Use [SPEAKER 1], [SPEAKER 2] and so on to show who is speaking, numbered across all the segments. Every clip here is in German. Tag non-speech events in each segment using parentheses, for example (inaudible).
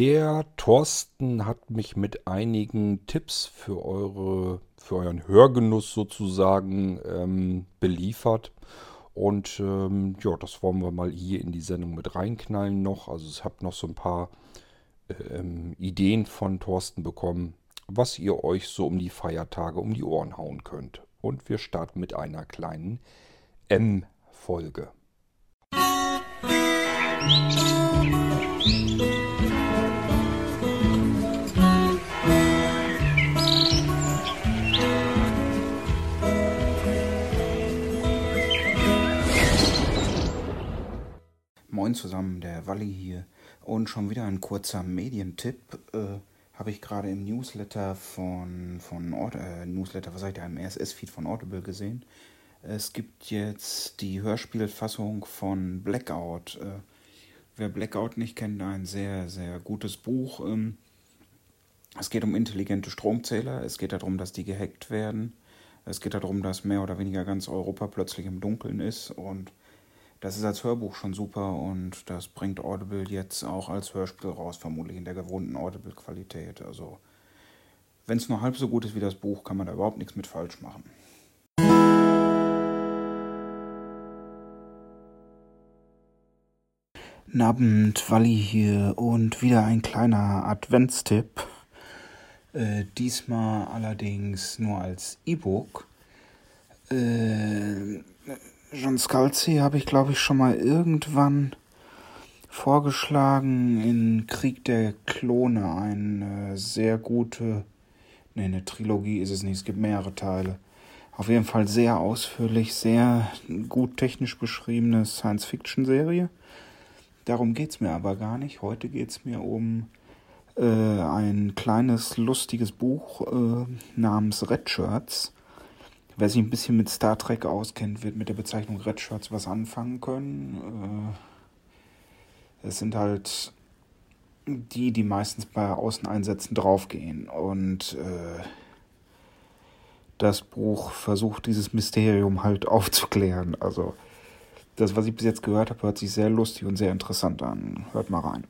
[SPEAKER 1] Der Thorsten hat mich mit einigen Tipps für eure, für euren Hörgenuss sozusagen ähm, beliefert. Und ähm, ja, das wollen wir mal hier in die Sendung mit reinknallen noch. Also ich habe noch so ein paar ähm, Ideen von Thorsten bekommen, was ihr euch so um die Feiertage um die Ohren hauen könnt. Und wir starten mit einer kleinen M-Folge.
[SPEAKER 2] Moin zusammen, der Walli hier. Und schon wieder ein kurzer Medientipp. Äh, Habe ich gerade im Newsletter von, von äh, Newsletter, was sag ich da, im RSS-Feed von Audible gesehen. Es gibt jetzt die Hörspielfassung von Blackout. Äh, wer Blackout nicht kennt, ein sehr, sehr gutes Buch. Ähm, es geht um intelligente Stromzähler. Es geht darum, dass die gehackt werden. Es geht darum, dass mehr oder weniger ganz Europa plötzlich im Dunkeln ist und das ist als Hörbuch schon super und das bringt Audible jetzt auch als Hörspiel raus, vermutlich in der gewohnten Audible-Qualität. Also, wenn es nur halb so gut ist wie das Buch, kann man da überhaupt nichts mit falsch machen. Abend, Walli hier und wieder ein kleiner Adventstipp. Äh, diesmal allerdings nur als E-Book. Äh, John Scalzi habe ich, glaube ich, schon mal irgendwann vorgeschlagen in Krieg der Klone. Eine sehr gute, ne, eine Trilogie ist es nicht, es gibt mehrere Teile. Auf jeden Fall sehr ausführlich, sehr gut technisch beschriebene Science-Fiction-Serie. Darum geht es mir aber gar nicht. Heute geht es mir um äh, ein kleines, lustiges Buch äh, namens Red Shirts Wer sich ein bisschen mit Star Trek auskennt, wird mit der Bezeichnung Red Shirts was anfangen können. Äh, es sind halt die, die meistens bei Außeneinsätzen draufgehen. Und äh, das Buch versucht, dieses Mysterium halt (laughs) aufzuklären. Also, das, was ich bis jetzt gehört habe, hört sich sehr lustig und sehr interessant an. Hört mal rein.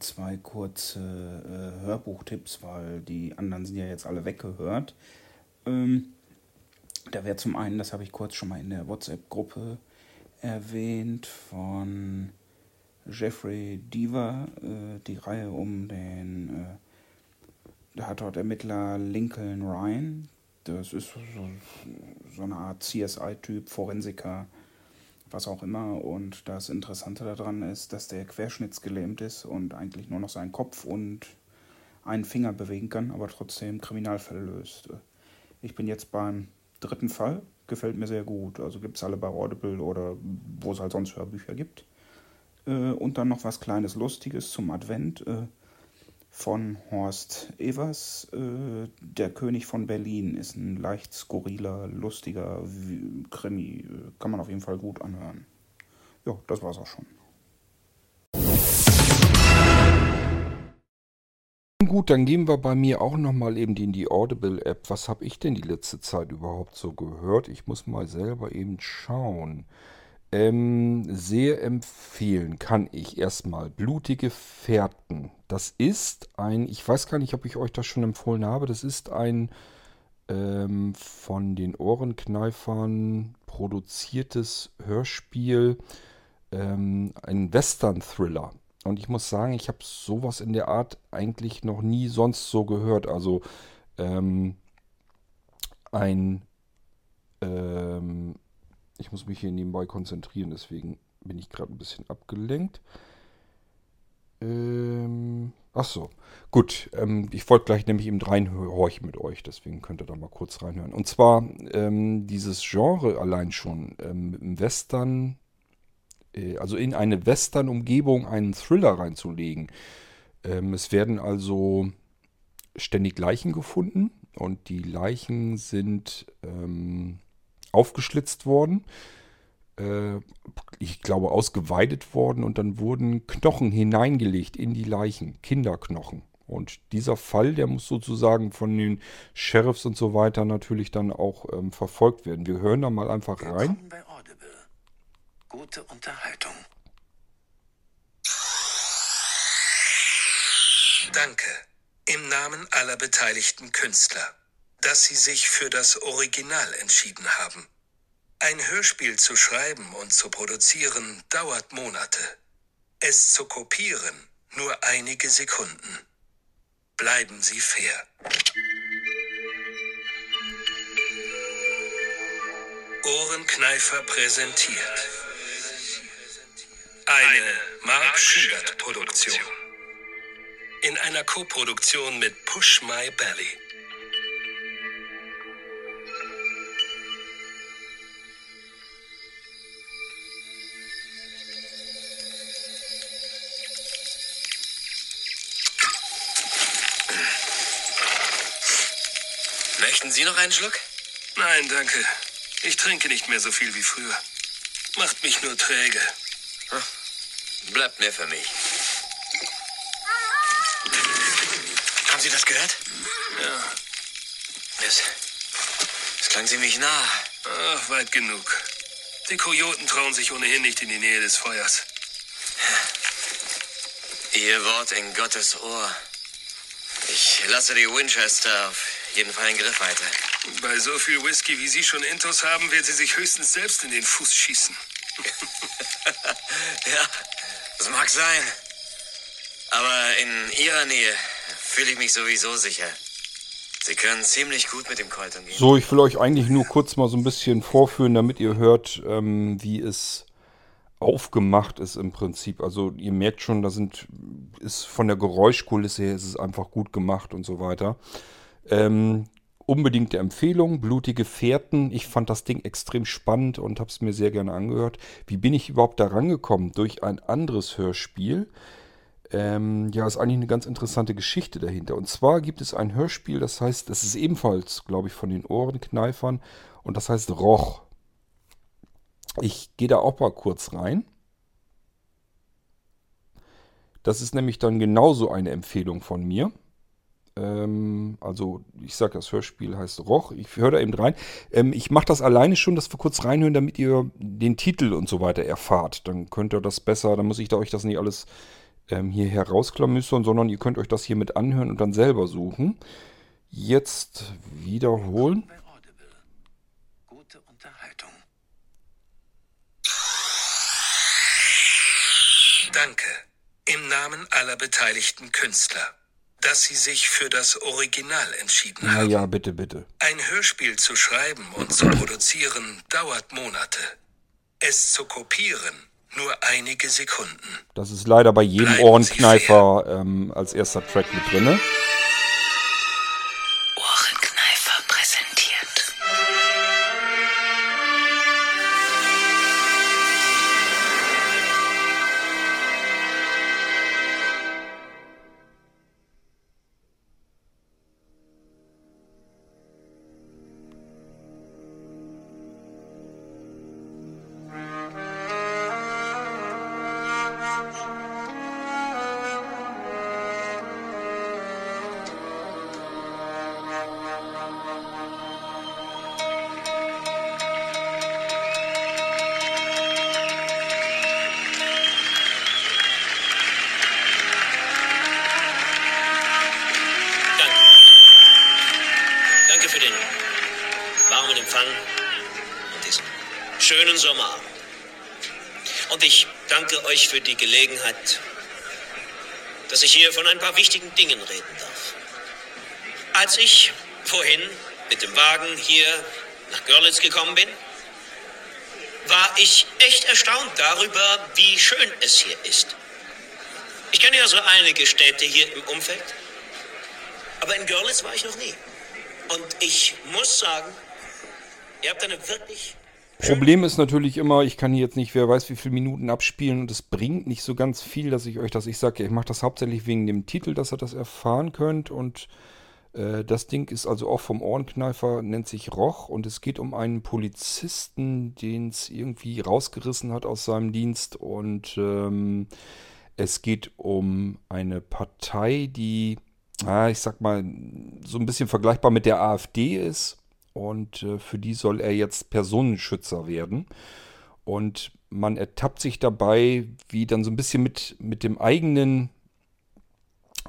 [SPEAKER 2] Zwei kurze äh, Hörbuchtipps, weil die anderen sind ja jetzt alle weggehört. Ähm, da wäre zum einen, das habe ich kurz schon mal in der WhatsApp-Gruppe erwähnt, von Jeffrey Deaver, äh, die Reihe um den äh, der Ermittler Lincoln Ryan. Das ist so, so eine Art CSI-Typ, Forensiker, was auch immer. Und das Interessante daran ist, dass der querschnittsgelähmt ist und eigentlich nur noch seinen Kopf und einen Finger bewegen kann, aber trotzdem Kriminalfälle löst. Ich bin jetzt beim dritten Fall, gefällt mir sehr gut. Also gibt es alle bei Audible oder wo es halt sonst Hörbücher gibt. Äh, und dann noch was Kleines Lustiges zum Advent äh, von Horst Evers. Äh, der König von Berlin ist ein leicht skurriler, lustiger Krimi. Kann man auf jeden Fall gut anhören. Ja, das war's auch schon.
[SPEAKER 1] Gut, dann gehen wir bei mir auch nochmal eben in die Audible-App. Was habe ich denn die letzte Zeit überhaupt so gehört? Ich muss mal selber eben schauen. Ähm, sehr empfehlen kann ich erstmal Blutige Fährten. Das ist ein, ich weiß gar nicht, ob ich euch das schon empfohlen habe, das ist ein ähm, von den Ohrenkneifern produziertes Hörspiel, ähm, ein Western-Thriller. Und ich muss sagen, ich habe sowas in der Art eigentlich noch nie sonst so gehört. Also ähm, ein ich muss mich hier nebenbei konzentrieren, deswegen bin ich gerade ein bisschen abgelenkt. Ähm, ach so, gut. Ähm, ich wollte gleich nämlich eben reinhorchen mit euch, deswegen könnt ihr da mal kurz reinhören. Und zwar ähm, dieses Genre allein schon ähm, im Western, äh, also in eine Western-Umgebung einen Thriller reinzulegen. Ähm, es werden also ständig Leichen gefunden und die Leichen sind ähm, aufgeschlitzt worden. Äh, ich glaube, ausgeweidet worden und dann wurden Knochen hineingelegt in die Leichen, Kinderknochen. Und dieser Fall, der muss sozusagen von den Sheriffs und so weiter natürlich dann auch ähm, verfolgt werden. Wir hören da mal einfach rein. bei Audible.
[SPEAKER 3] Gute Unterhaltung. Danke im Namen aller beteiligten Künstler, dass sie sich für das Original entschieden haben. Ein Hörspiel zu schreiben und zu produzieren dauert Monate. Es zu kopieren nur einige Sekunden. Bleiben Sie fair. Ohrenkneifer präsentiert eine Mark Schubert Produktion in einer Koproduktion mit Push My Belly.
[SPEAKER 4] Möchten Sie noch einen Schluck?
[SPEAKER 3] Nein, danke. Ich trinke nicht mehr so viel wie früher. Macht mich nur träge.
[SPEAKER 4] Bleibt mehr für mich. Haben Sie das gehört?
[SPEAKER 3] Ja.
[SPEAKER 4] Es, es klang ziemlich nah.
[SPEAKER 3] Ach, weit genug. Die Kojoten trauen sich ohnehin nicht in die Nähe des Feuers.
[SPEAKER 4] Ihr Wort in Gottes Ohr. Ich lasse die Winchester auf jeden Fall in Griffweite.
[SPEAKER 3] Bei so viel Whisky, wie Sie schon Intos haben, wird sie sich höchstens selbst in den Fuß schießen. (laughs)
[SPEAKER 4] ja, das mag sein. Aber in Ihrer Nähe fühle ich mich sowieso sicher. Sie können ziemlich gut mit dem Colt umgehen.
[SPEAKER 1] So, ich will euch eigentlich nur kurz mal so ein bisschen vorführen, damit ihr hört, ähm, wie es aufgemacht ist im Prinzip. Also ihr merkt schon, da sind, ist von der Geräuschkulisse her ist es einfach gut gemacht und so weiter. Ähm, unbedingte Empfehlung, blutige Fährten. Ich fand das Ding extrem spannend und habe es mir sehr gerne angehört. Wie bin ich überhaupt da rangekommen? Durch ein anderes Hörspiel. Ähm, ja, ist eigentlich eine ganz interessante Geschichte dahinter. Und zwar gibt es ein Hörspiel, das heißt, das ist ebenfalls, glaube ich, von den Ohrenkneifern und das heißt Roch. Ich gehe da auch mal kurz rein. Das ist nämlich dann genauso eine Empfehlung von mir. Ähm, also, ich sage, das Hörspiel heißt Roch. Ich höre da eben rein. Ähm, ich mache das alleine schon, dass wir kurz reinhören, damit ihr den Titel und so weiter erfahrt. Dann könnt ihr das besser, dann muss ich da euch das nicht alles ähm, hier herausklamüstern, sondern ihr könnt euch das hier mit anhören und dann selber suchen. Jetzt wiederholen.
[SPEAKER 3] Gute Unterhaltung. Danke im Namen aller beteiligten Künstler, dass Sie sich für das Original entschieden haben.
[SPEAKER 1] Na ja, bitte, bitte.
[SPEAKER 3] Ein Hörspiel zu schreiben und zu produzieren dauert Monate. Es zu kopieren nur einige Sekunden.
[SPEAKER 1] Das ist leider bei jedem Bleiben Ohrenkneifer ähm, als erster Track mit drin.
[SPEAKER 3] Euch für die Gelegenheit, dass ich hier von ein paar wichtigen Dingen reden darf. Als ich vorhin mit dem Wagen hier nach Görlitz gekommen bin, war ich echt erstaunt darüber, wie schön es hier ist. Ich kenne ja so einige Städte hier im Umfeld, aber in Görlitz war ich noch nie. Und ich muss sagen, ihr habt eine wirklich
[SPEAKER 1] Problem ist natürlich immer, ich kann hier jetzt nicht, wer weiß, wie viele Minuten abspielen und es bringt nicht so ganz viel, dass ich euch das, ich sage, ich mache das hauptsächlich wegen dem Titel, dass ihr das erfahren könnt und Äh, das Ding ist also auch vom Ohrenkneifer, nennt sich Roch und es geht um einen Polizisten, den es irgendwie rausgerissen hat aus seinem Dienst und ähm, es geht um eine Partei, die, ah, ich sag mal, so ein bisschen vergleichbar mit der AfD ist und äh, für die soll er jetzt Personenschützer werden. Und man ertappt sich dabei, wie dann so ein bisschen mit, mit dem eigenen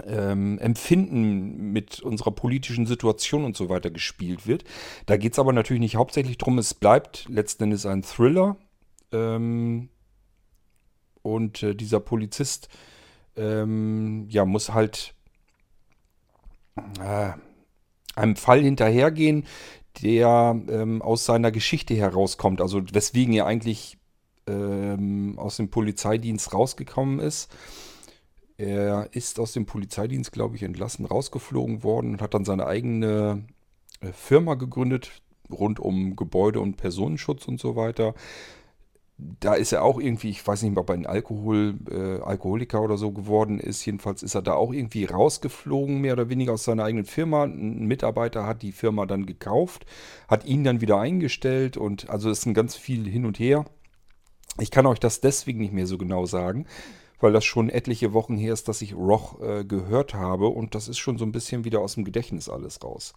[SPEAKER 1] ähm, Empfinden mit unserer politischen Situation und so weiter gespielt wird. Da geht es aber natürlich nicht hauptsächlich darum, es bleibt letzten Endes ein Thriller. Ähm, und äh, dieser Polizist ähm, ja, muss halt äh, einem Fall hinterhergehen, der ähm, aus seiner Geschichte herauskommt. Also weswegen er eigentlich ähm, aus dem Polizeidienst rausgekommen ist. Er ist aus dem Polizeidienst, glaube ich, entlassen, rausgeflogen worden und hat dann seine eigene äh, Firma gegründet, rund um Gebäude und Personenschutz und so weiter. Da ist er auch irgendwie, ich weiß nicht mehr, ob er ein Alkohol, äh, Alkoholiker oder so geworden ist. Jedenfalls ist er da auch irgendwie rausgeflogen, mehr oder weniger aus seiner eigenen Firma. Ein Mitarbeiter hat die Firma dann gekauft, hat ihn dann wieder eingestellt und also ist ein ganz viel hin und her. Ich kann euch das deswegen nicht mehr so genau sagen, weil das schon etliche Wochen her ist, dass ich Roch äh, gehört habe und das ist schon so ein bisschen wieder aus dem Gedächtnis alles raus.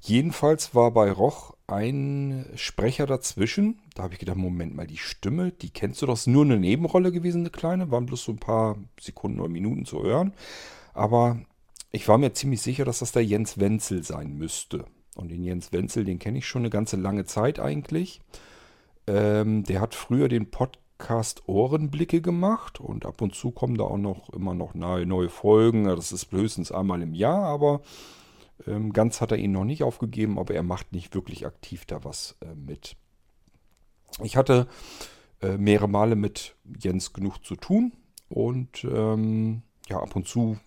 [SPEAKER 1] Jedenfalls war bei Roch ein Sprecher dazwischen. Da habe ich gedacht, Moment mal, die Stimme, die kennst du doch, ist nur eine Nebenrolle gewesen, eine kleine, waren bloß so ein paar Sekunden oder Minuten zu hören. Aber ich war mir ziemlich sicher, dass das der Jens Wenzel sein müsste. Und den Jens Wenzel, den kenne ich schon eine ganze lange Zeit eigentlich. Ähm, der hat früher den Podcast Podcast Ohrenblicke gemacht und ab und zu kommen da auch noch immer noch neue Folgen. Das ist höchstens einmal im Jahr, aber ähm, ganz hat er ihn noch nicht aufgegeben, aber er macht nicht wirklich aktiv da was äh, mit. Ich hatte äh, mehrere Male mit Jens genug zu tun und ähm, ja, ab und zu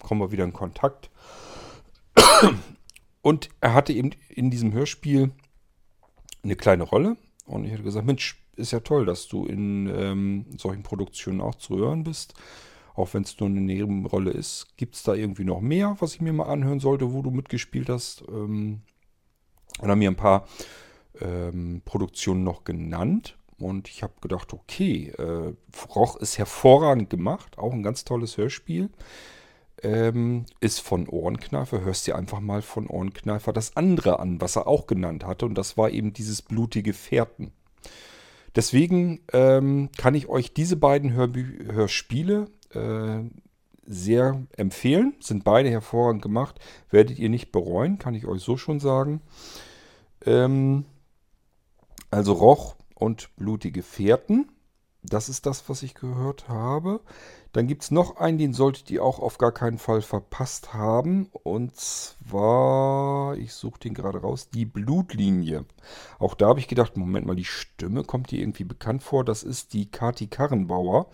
[SPEAKER 1] kommen wir wieder in Kontakt. Und er hatte eben in diesem Hörspiel eine kleine Rolle. Und ich hatte gesagt, Mensch, ist ja toll, dass du in ähm, solchen Produktionen auch zu hören bist. Auch wenn es nur eine Nebenrolle ist. Gibt es da irgendwie noch mehr, was ich mir mal anhören sollte, wo du mitgespielt hast? Ähm, haben mir ein paar ähm, Produktionen noch genannt. Und ich habe gedacht, okay, äh, Roch ist hervorragend gemacht. Auch ein ganz tolles Hörspiel. Ähm, ist von Ohrenkneifer. Hörst dir einfach mal von Ohrenkneifer das andere an, was er auch genannt hatte. Und das war eben dieses blutige Fährten. Deswegen ähm, kann ich euch diese beiden Hörbü Hörspiele äh, sehr empfehlen. Sind beide hervorragend gemacht. Werdet ihr nicht bereuen, kann ich euch so schon sagen. Ähm, also Roch und blutige Fährten. Das ist das, was ich gehört habe. Dann gibt es noch einen, den solltet ihr auch auf gar keinen Fall verpasst haben. Und zwar, ich suche den gerade raus, die Blutlinie. Auch da habe ich gedacht, Moment mal, die Stimme kommt dir irgendwie bekannt vor. Das ist die Kati Karrenbauer.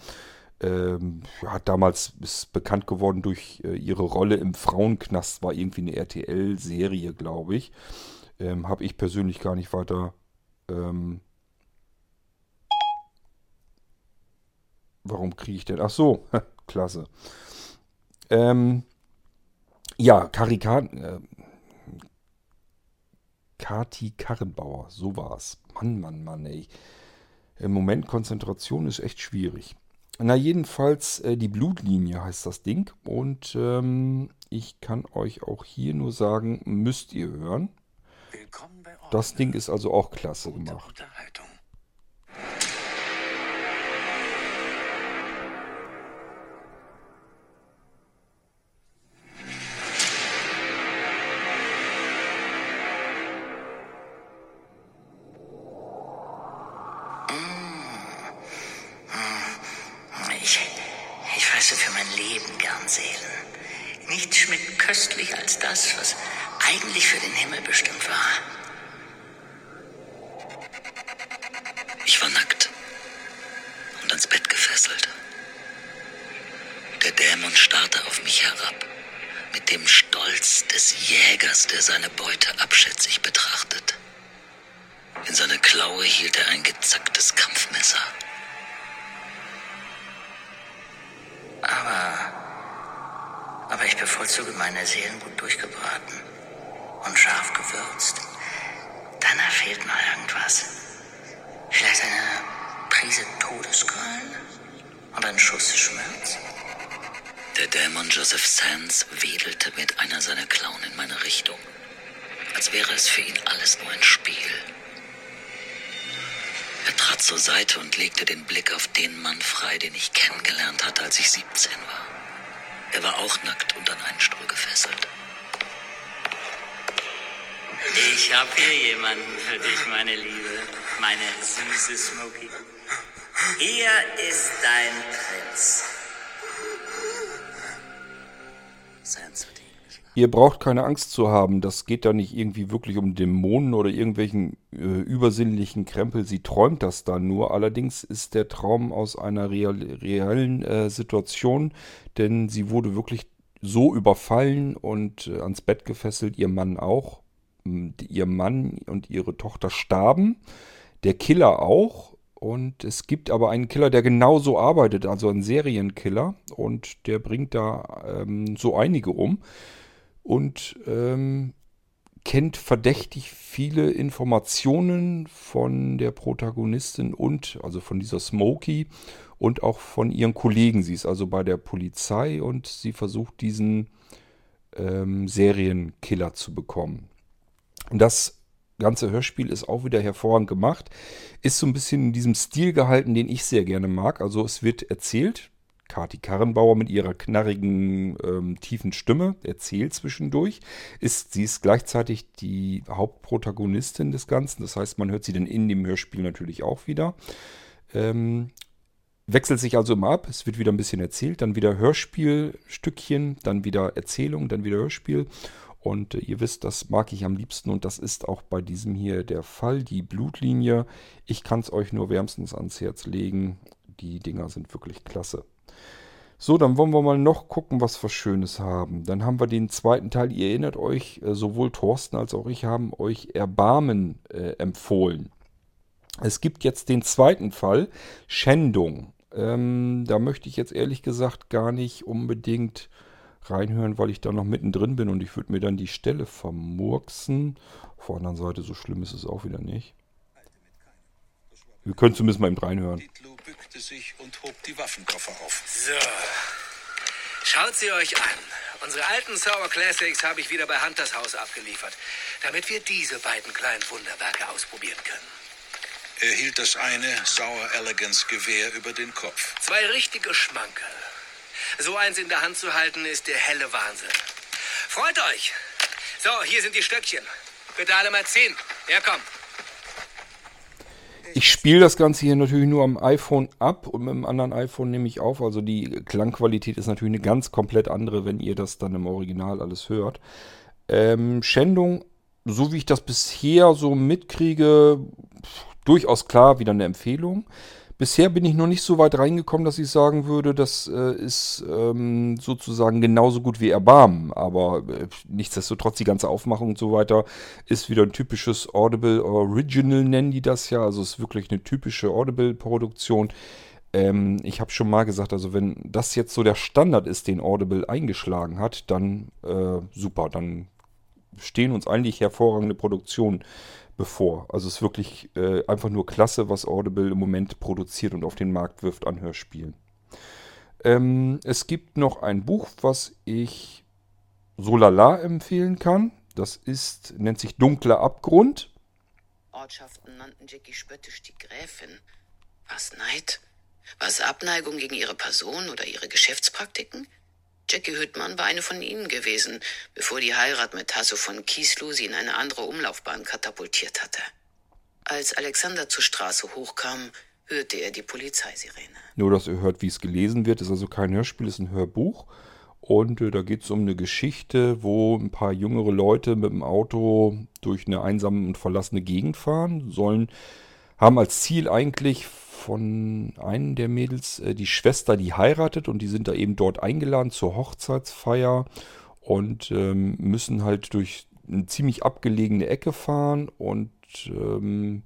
[SPEAKER 1] Ähm, hat damals ist bekannt geworden durch äh, ihre Rolle im Frauenknast, war irgendwie eine RTL-Serie, glaube ich. Ähm, habe ich persönlich gar nicht weiter ähm, Warum kriege ich denn? Ach so, (laughs) klasse. Ähm, ja, Karikat, äh, Kati Karrenbauer, so war es. Mann, Mann, Mann, ey. Im Moment Konzentration ist echt schwierig. Na, jedenfalls, äh, die Blutlinie heißt das Ding. Und ähm, ich kann euch auch hier nur sagen, müsst ihr hören. Das Ding ist also auch klasse gemacht.
[SPEAKER 5] Speise für mein Leben gern Seelen. Nichts schmeckt köstlich als das, was eigentlich für den Himmel bestimmt war.
[SPEAKER 6] Ich war nackt und ans Bett gefesselt. Der Dämon starrte auf mich herab, mit dem Stolz des Jägers, der seine Beute abschätzig betrachtet. In seiner Klaue hielt er ein gezacktes Kampfmesser.
[SPEAKER 7] Bevorzuge meine Seelen gut durchgebraten und scharf gewürzt. Danach fehlt noch irgendwas. Vielleicht eine Prise Todesqualen und ein Schuss Schmerz.
[SPEAKER 6] Der Dämon Joseph Sands wedelte mit einer seiner Klauen in meine Richtung, als wäre es für ihn alles nur ein Spiel. Er trat zur Seite und legte den Blick auf den Mann frei, den ich kennengelernt hatte, als ich 17 war. Er war auch nackt und an einen Stuhl gefesselt.
[SPEAKER 7] Ich habe hier jemanden für dich, meine Liebe, meine süße Smokey. Hier ist dein Prinz.
[SPEAKER 6] Geschlagen.
[SPEAKER 1] Ihr braucht keine Angst zu haben, das geht da nicht irgendwie wirklich um Dämonen oder irgendwelchen äh, übersinnlichen Krempel. Sie träumt das da nur. Allerdings ist der Traum aus einer real, realen äh, Situation, denn sie wurde wirklich so überfallen und äh, ans Bett gefesselt, ihr Mann auch. Ihr Mann und ihre Tochter starben, der Killer auch. Und es gibt aber einen Killer, der genauso arbeitet, also ein Serienkiller. Und der bringt da ähm, so einige um und ähm, kennt verdächtig viele Informationen von der Protagonistin und also von dieser Smokey und auch von ihren Kollegen. Sie ist also bei der Polizei und sie versucht diesen ähm, Serienkiller zu bekommen. Das ganze Hörspiel ist auch wieder hervorragend gemacht. Ist so ein bisschen in diesem Stil gehalten, den ich sehr gerne mag. Also es wird erzählt. Kati Karrenbauer mit ihrer knarrigen, ähm, tiefen Stimme erzählt zwischendurch. Ist, sie ist gleichzeitig die Hauptprotagonistin des Ganzen. Das heißt, man hört sie dann in dem Hörspiel natürlich auch wieder. Ähm, wechselt sich also immer ab. Es wird wieder ein bisschen erzählt, dann wieder Hörspielstückchen, dann wieder Erzählung, dann wieder Hörspiel. Und äh, ihr wisst, das mag ich am liebsten und das ist auch bei diesem hier der Fall. Die Blutlinie. Ich kann es euch nur wärmstens ans Herz legen. Die Dinger sind wirklich klasse. So, dann wollen wir mal noch gucken, was wir Schönes haben. Dann haben wir den zweiten Teil. Ihr erinnert euch, äh, sowohl Thorsten als auch ich haben euch Erbarmen äh, empfohlen. Es gibt jetzt den zweiten Fall, Schändung. Ähm, da möchte ich jetzt ehrlich gesagt gar nicht unbedingt reinhören, weil ich da noch mittendrin bin und ich würde mir dann die Stelle vermurksen. Auf der anderen Seite, so schlimm ist es auch wieder nicht. Wir können zumindest mal eben reinhören.
[SPEAKER 8] Ditlo bückte sich und hob die Waffenkoffer auf.
[SPEAKER 9] So. Schaut sie euch an. Unsere alten Sour Classics habe ich wieder bei Hunters Haus abgeliefert, damit wir diese beiden kleinen Wunderwerke ausprobieren können.
[SPEAKER 8] Er hielt das eine Sour Elegance Gewehr über den Kopf.
[SPEAKER 9] Zwei richtige Schmankerl. So eins in der Hand zu halten, ist der helle Wahnsinn. Freut euch! So, hier sind die Stöckchen. Bitte alle mal ziehen. Ja, komm.
[SPEAKER 1] Ich spiele das Ganze hier natürlich nur am iPhone ab und mit dem anderen iPhone nehme ich auf. Also die Klangqualität ist natürlich eine ganz komplett andere, wenn ihr das dann im Original alles hört. Ähm, Schändung, so wie ich das bisher so mitkriege, pff, durchaus klar wieder eine Empfehlung. Bisher bin ich noch nicht so weit reingekommen, dass ich sagen würde, das äh, ist ähm, sozusagen genauso gut wie Erbarmen. Aber äh, nichtsdestotrotz, die ganze Aufmachung und so weiter ist wieder ein typisches Audible Original, nennen die das ja. Also es ist wirklich eine typische Audible-Produktion. Ähm, ich habe schon mal gesagt, also wenn das jetzt so der Standard ist, den Audible eingeschlagen hat, dann äh, super, dann stehen uns eigentlich hervorragende Produktionen bevor. Also es ist wirklich äh, einfach nur klasse, was Audible im Moment produziert und auf den Markt wirft an Hörspielen. Ähm, es gibt noch ein Buch, was ich so lala empfehlen kann. Das ist, nennt sich Dunkler Abgrund.
[SPEAKER 7] Ortschaften nannten Jackie spöttisch die Gräfin. Was Neid? Was Abneigung gegen ihre Person oder ihre Geschäftspraktiken? Jackie Hüttmann war eine von ihnen gewesen, bevor die Heirat mit Tasso von Kieslow sie in eine andere Umlaufbahn katapultiert hatte. Als Alexander zur Straße hochkam, hörte er die Polizeisirene.
[SPEAKER 1] Nur, dass ihr hört, wie es gelesen wird. ist also kein Hörspiel, ist ein Hörbuch. Und äh, da geht es um eine Geschichte, wo ein paar jüngere Leute mit dem Auto durch eine einsame und verlassene Gegend fahren, sollen, haben als Ziel eigentlich von einem der Mädels äh, die Schwester, die heiratet und die sind da eben dort eingeladen zur Hochzeitsfeier und ähm, müssen halt durch eine ziemlich abgelegene Ecke fahren und ähm,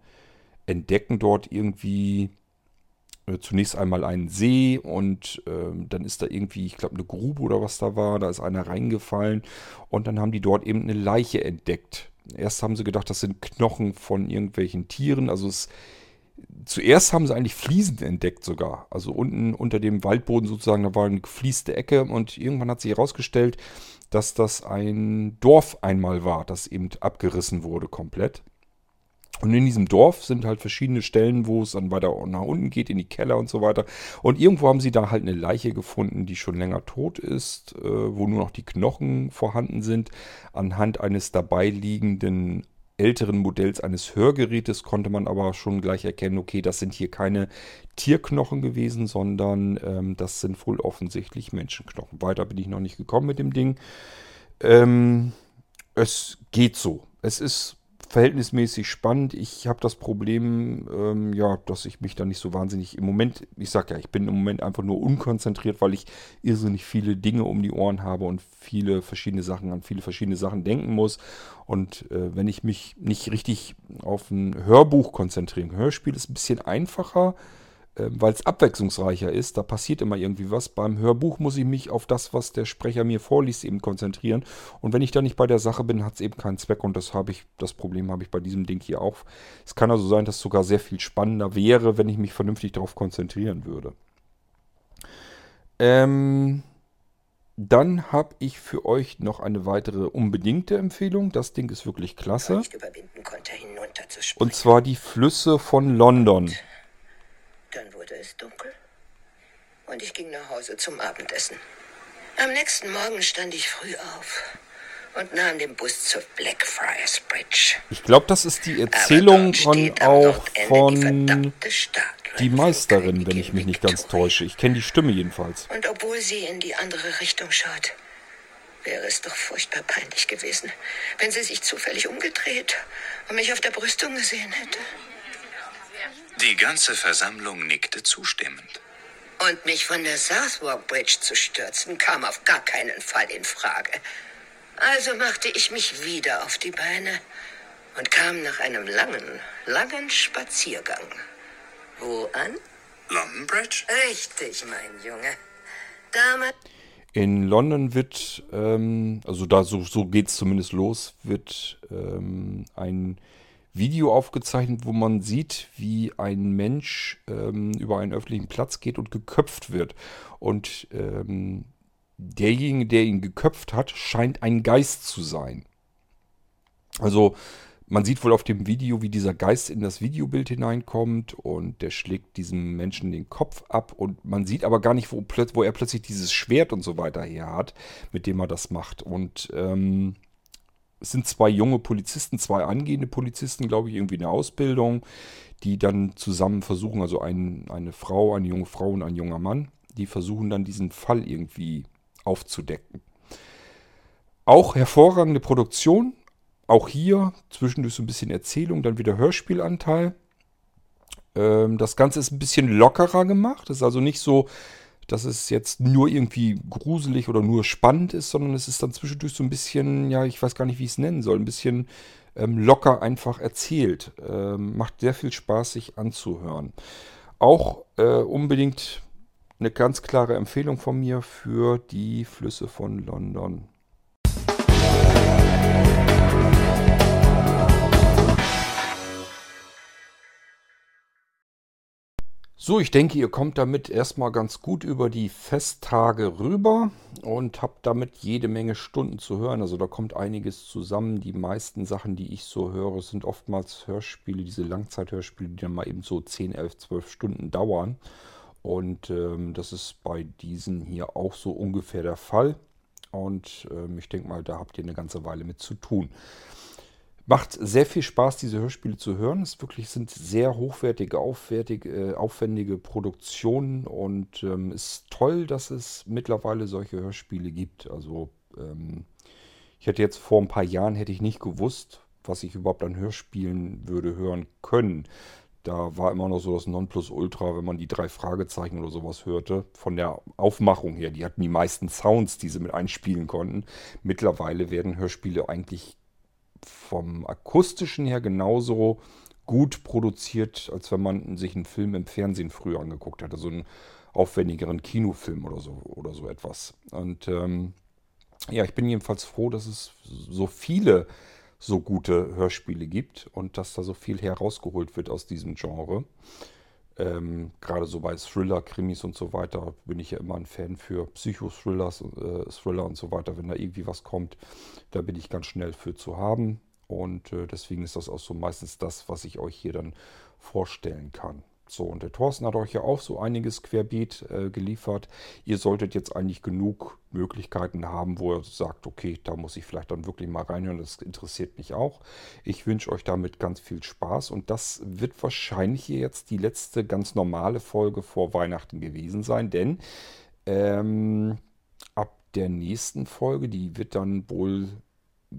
[SPEAKER 1] entdecken dort irgendwie äh, zunächst einmal einen See und ähm, dann ist da irgendwie, ich glaube, eine Grube oder was da war. Da ist einer reingefallen und dann haben die dort eben eine Leiche entdeckt. Erst haben sie gedacht, das sind Knochen von irgendwelchen Tieren. Also es, zuerst haben sie eigentlich Fliesen entdeckt sogar. Also unten unter dem Waldboden sozusagen, da war eine geflieste Ecke und irgendwann hat sich herausgestellt, dass das ein Dorf einmal war, das eben abgerissen wurde komplett. Und in diesem Dorf sind halt verschiedene Stellen, wo es dann weiter nach unten geht, in die Keller und so weiter. Und irgendwo haben sie da halt eine Leiche gefunden, die schon länger tot ist, äh, wo nur noch die Knochen vorhanden sind. Anhand eines dabei liegenden älteren Modells eines Hörgerätes konnte man aber schon gleich erkennen, okay, das sind hier keine Tierknochen gewesen, sondern ähm, das sind wohl offensichtlich Menschenknochen. Weiter bin ich noch nicht gekommen mit dem Ding. Ähm, es geht so. Es ist verhältnismäßig spannend. Ich habe das Problem, ähm, ja, dass ich mich da nicht so wahnsinnig im Moment, ich sag ja, ich bin im Moment einfach nur unkonzentriert, weil ich irrsinnig viele Dinge um die Ohren habe und viele verschiedene Sachen an viele verschiedene Sachen denken muss. Und äh, wenn ich mich nicht richtig auf ein Hörbuch konzentriere, ein Hörspiel ist ein bisschen einfacher weil es abwechslungsreicher ist. Da passiert immer irgendwie was. Beim Hörbuch muss ich mich auf das, was der Sprecher mir vorliest, eben konzentrieren. Und wenn ich da nicht bei der Sache bin, hat es eben keinen Zweck. Und das habe ich, das Problem habe ich bei diesem Ding hier auch. Es kann also sein, dass es sogar sehr viel spannender wäre, wenn ich mich vernünftig darauf konzentrieren würde. Ähm, dann habe ich für euch noch eine weitere unbedingte Empfehlung. Das Ding ist wirklich klasse. Und zwar die Flüsse von London.
[SPEAKER 7] Wurde es dunkel und ich ging nach Hause zum Abendessen. Am nächsten Morgen stand ich früh auf und nahm den Bus zur Blackfriars Bridge.
[SPEAKER 1] Ich glaube, das ist die Erzählung von auch von die, die Meisterin, wenn ich mich nicht ganz täusche. Ich kenne die Stimme jedenfalls.
[SPEAKER 7] Und obwohl sie in die andere Richtung schaut, wäre es doch furchtbar peinlich gewesen, wenn sie sich zufällig umgedreht und mich auf der Brüstung gesehen hätte.
[SPEAKER 8] Die ganze Versammlung nickte zustimmend.
[SPEAKER 7] Und mich von der Southwark Bridge zu stürzen, kam auf gar keinen Fall in Frage. Also machte ich mich wieder auf die Beine und kam nach einem langen, langen Spaziergang. Wo an?
[SPEAKER 8] London Bridge?
[SPEAKER 7] Richtig, mein Junge. Damals.
[SPEAKER 1] In London wird, ähm, also da so, so geht es zumindest los, wird ähm, ein Video aufgezeichnet, wo man sieht, wie ein Mensch ähm, über einen öffentlichen Platz geht und geköpft wird. Und ähm, derjenige, der ihn geköpft hat, scheint ein Geist zu sein. Also man sieht wohl auf dem Video, wie dieser Geist in das Videobild hineinkommt und der schlägt diesem Menschen den Kopf ab und man sieht aber gar nicht, wo, wo er plötzlich dieses Schwert und so weiter her hat, mit dem er das macht. Und ähm, es sind zwei junge Polizisten, zwei angehende Polizisten, glaube ich, irgendwie in der Ausbildung, die dann zusammen versuchen, also ein, eine Frau, eine junge Frau und ein junger Mann, die versuchen dann diesen Fall irgendwie aufzudecken. Auch hervorragende Produktion, auch hier zwischendurch so ein bisschen Erzählung, dann wieder Hörspielanteil. Ähm, das Ganze ist ein bisschen lockerer gemacht, ist also nicht so dass es jetzt nur irgendwie gruselig oder nur spannend ist, sondern es ist dann zwischendurch so ein bisschen, ja, ich weiß gar nicht, wie ich es nennen soll, ein bisschen ähm, locker einfach erzählt. Ähm, macht sehr viel Spaß, sich anzuhören. Auch äh, unbedingt eine ganz klare Empfehlung von mir für die Flüsse von London. So, ich denke, ihr kommt damit erstmal ganz gut über die Festtage rüber und habt damit jede Menge Stunden zu hören. Also da kommt einiges zusammen. Die meisten Sachen, die ich so höre, sind oftmals Hörspiele, diese Langzeithörspiele, die dann mal eben so 10, 11, 12 Stunden dauern. Und ähm, das ist bei diesen hier auch so ungefähr der Fall. Und ähm, ich denke mal, da habt ihr eine ganze Weile mit zu tun. Macht sehr viel Spaß, diese Hörspiele zu hören. Es wirklich sind sehr hochwertige, aufwertige, äh, aufwendige Produktionen und ähm, ist toll, dass es mittlerweile solche Hörspiele gibt. Also ähm, ich hätte jetzt vor ein paar Jahren hätte ich nicht gewusst, was ich überhaupt an Hörspielen würde hören können. Da war immer noch so das Nonplusultra, wenn man die drei Fragezeichen oder sowas hörte. Von der Aufmachung her, die hatten die meisten Sounds, die sie mit einspielen konnten. Mittlerweile werden Hörspiele eigentlich vom akustischen her genauso gut produziert, als wenn man sich einen Film im Fernsehen früher angeguckt hätte. So einen aufwendigeren Kinofilm oder so oder so etwas. Und ähm, ja, ich bin jedenfalls froh, dass es so viele so gute Hörspiele gibt und dass da so viel herausgeholt wird aus diesem Genre. Ähm, Gerade so bei Thriller, Krimis und so weiter bin ich ja immer ein Fan für Psychothrillers, äh, Thriller und so weiter. Wenn da irgendwie was kommt, da bin ich ganz schnell für zu haben. Und äh, deswegen ist das auch so meistens das, was ich euch hier dann vorstellen kann. So, und der Thorsten hat euch ja auch so einiges querbeet äh, geliefert. Ihr solltet jetzt eigentlich genug Möglichkeiten haben, wo ihr sagt, okay, da muss ich vielleicht dann wirklich mal reinhören. Das interessiert mich auch. Ich wünsche euch damit ganz viel Spaß und das wird wahrscheinlich jetzt die letzte ganz normale Folge vor Weihnachten gewesen sein, denn ähm, ab der nächsten Folge, die wird dann wohl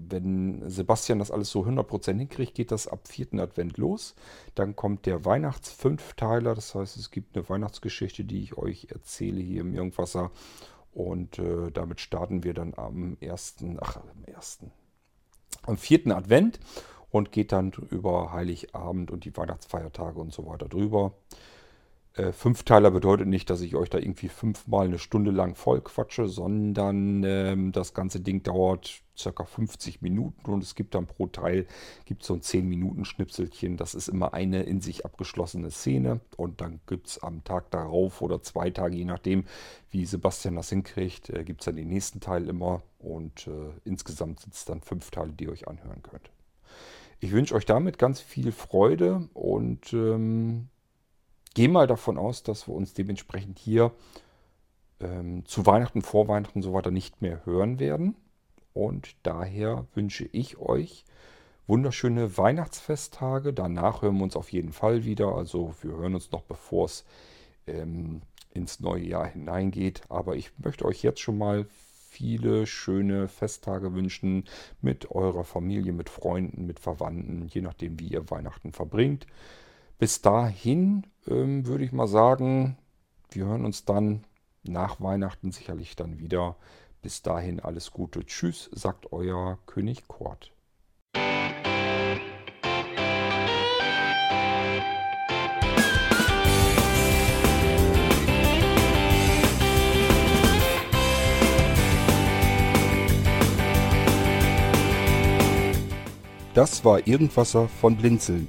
[SPEAKER 1] wenn Sebastian das alles so 100% hinkriegt, geht das ab 4. Advent los. Dann kommt der Weihnachtsfünfteiler, das heißt, es gibt eine Weihnachtsgeschichte, die ich euch erzähle hier im Irgendwasser. Und äh, damit starten wir dann am 1., ach, am 1., am 4. Advent und geht dann über Heiligabend und die Weihnachtsfeiertage und so weiter drüber. Äh, Fünfteiler bedeutet nicht, dass ich euch da irgendwie fünfmal eine Stunde lang voll quatsche, sondern ähm, das ganze Ding dauert circa 50 Minuten und es gibt dann pro Teil gibt so ein 10 Minuten Schnipselchen. Das ist immer eine in sich abgeschlossene Szene und dann gibt es am Tag darauf oder zwei Tage, je nachdem, wie Sebastian das hinkriegt, äh, gibt es dann den nächsten Teil immer und äh, insgesamt sind es dann fünf Teile, die ihr euch anhören könnt. Ich wünsche euch damit ganz viel Freude und ähm, gehe mal davon aus, dass wir uns dementsprechend hier ähm, zu Weihnachten, vor Weihnachten und so weiter nicht mehr hören werden. Und daher wünsche ich euch wunderschöne Weihnachtsfesttage. Danach hören wir uns auf jeden Fall wieder. Also wir hören uns noch bevor es ähm, ins neue Jahr hineingeht. Aber ich möchte euch jetzt schon mal viele schöne Festtage wünschen mit eurer Familie, mit Freunden, mit Verwandten, je nachdem, wie ihr Weihnachten verbringt. Bis dahin ähm, würde ich mal sagen, wir hören uns dann nach Weihnachten sicherlich dann wieder. Bis dahin alles Gute. Tschüss, sagt euer König Kort. Das war Irgendwasser von Blinzeln.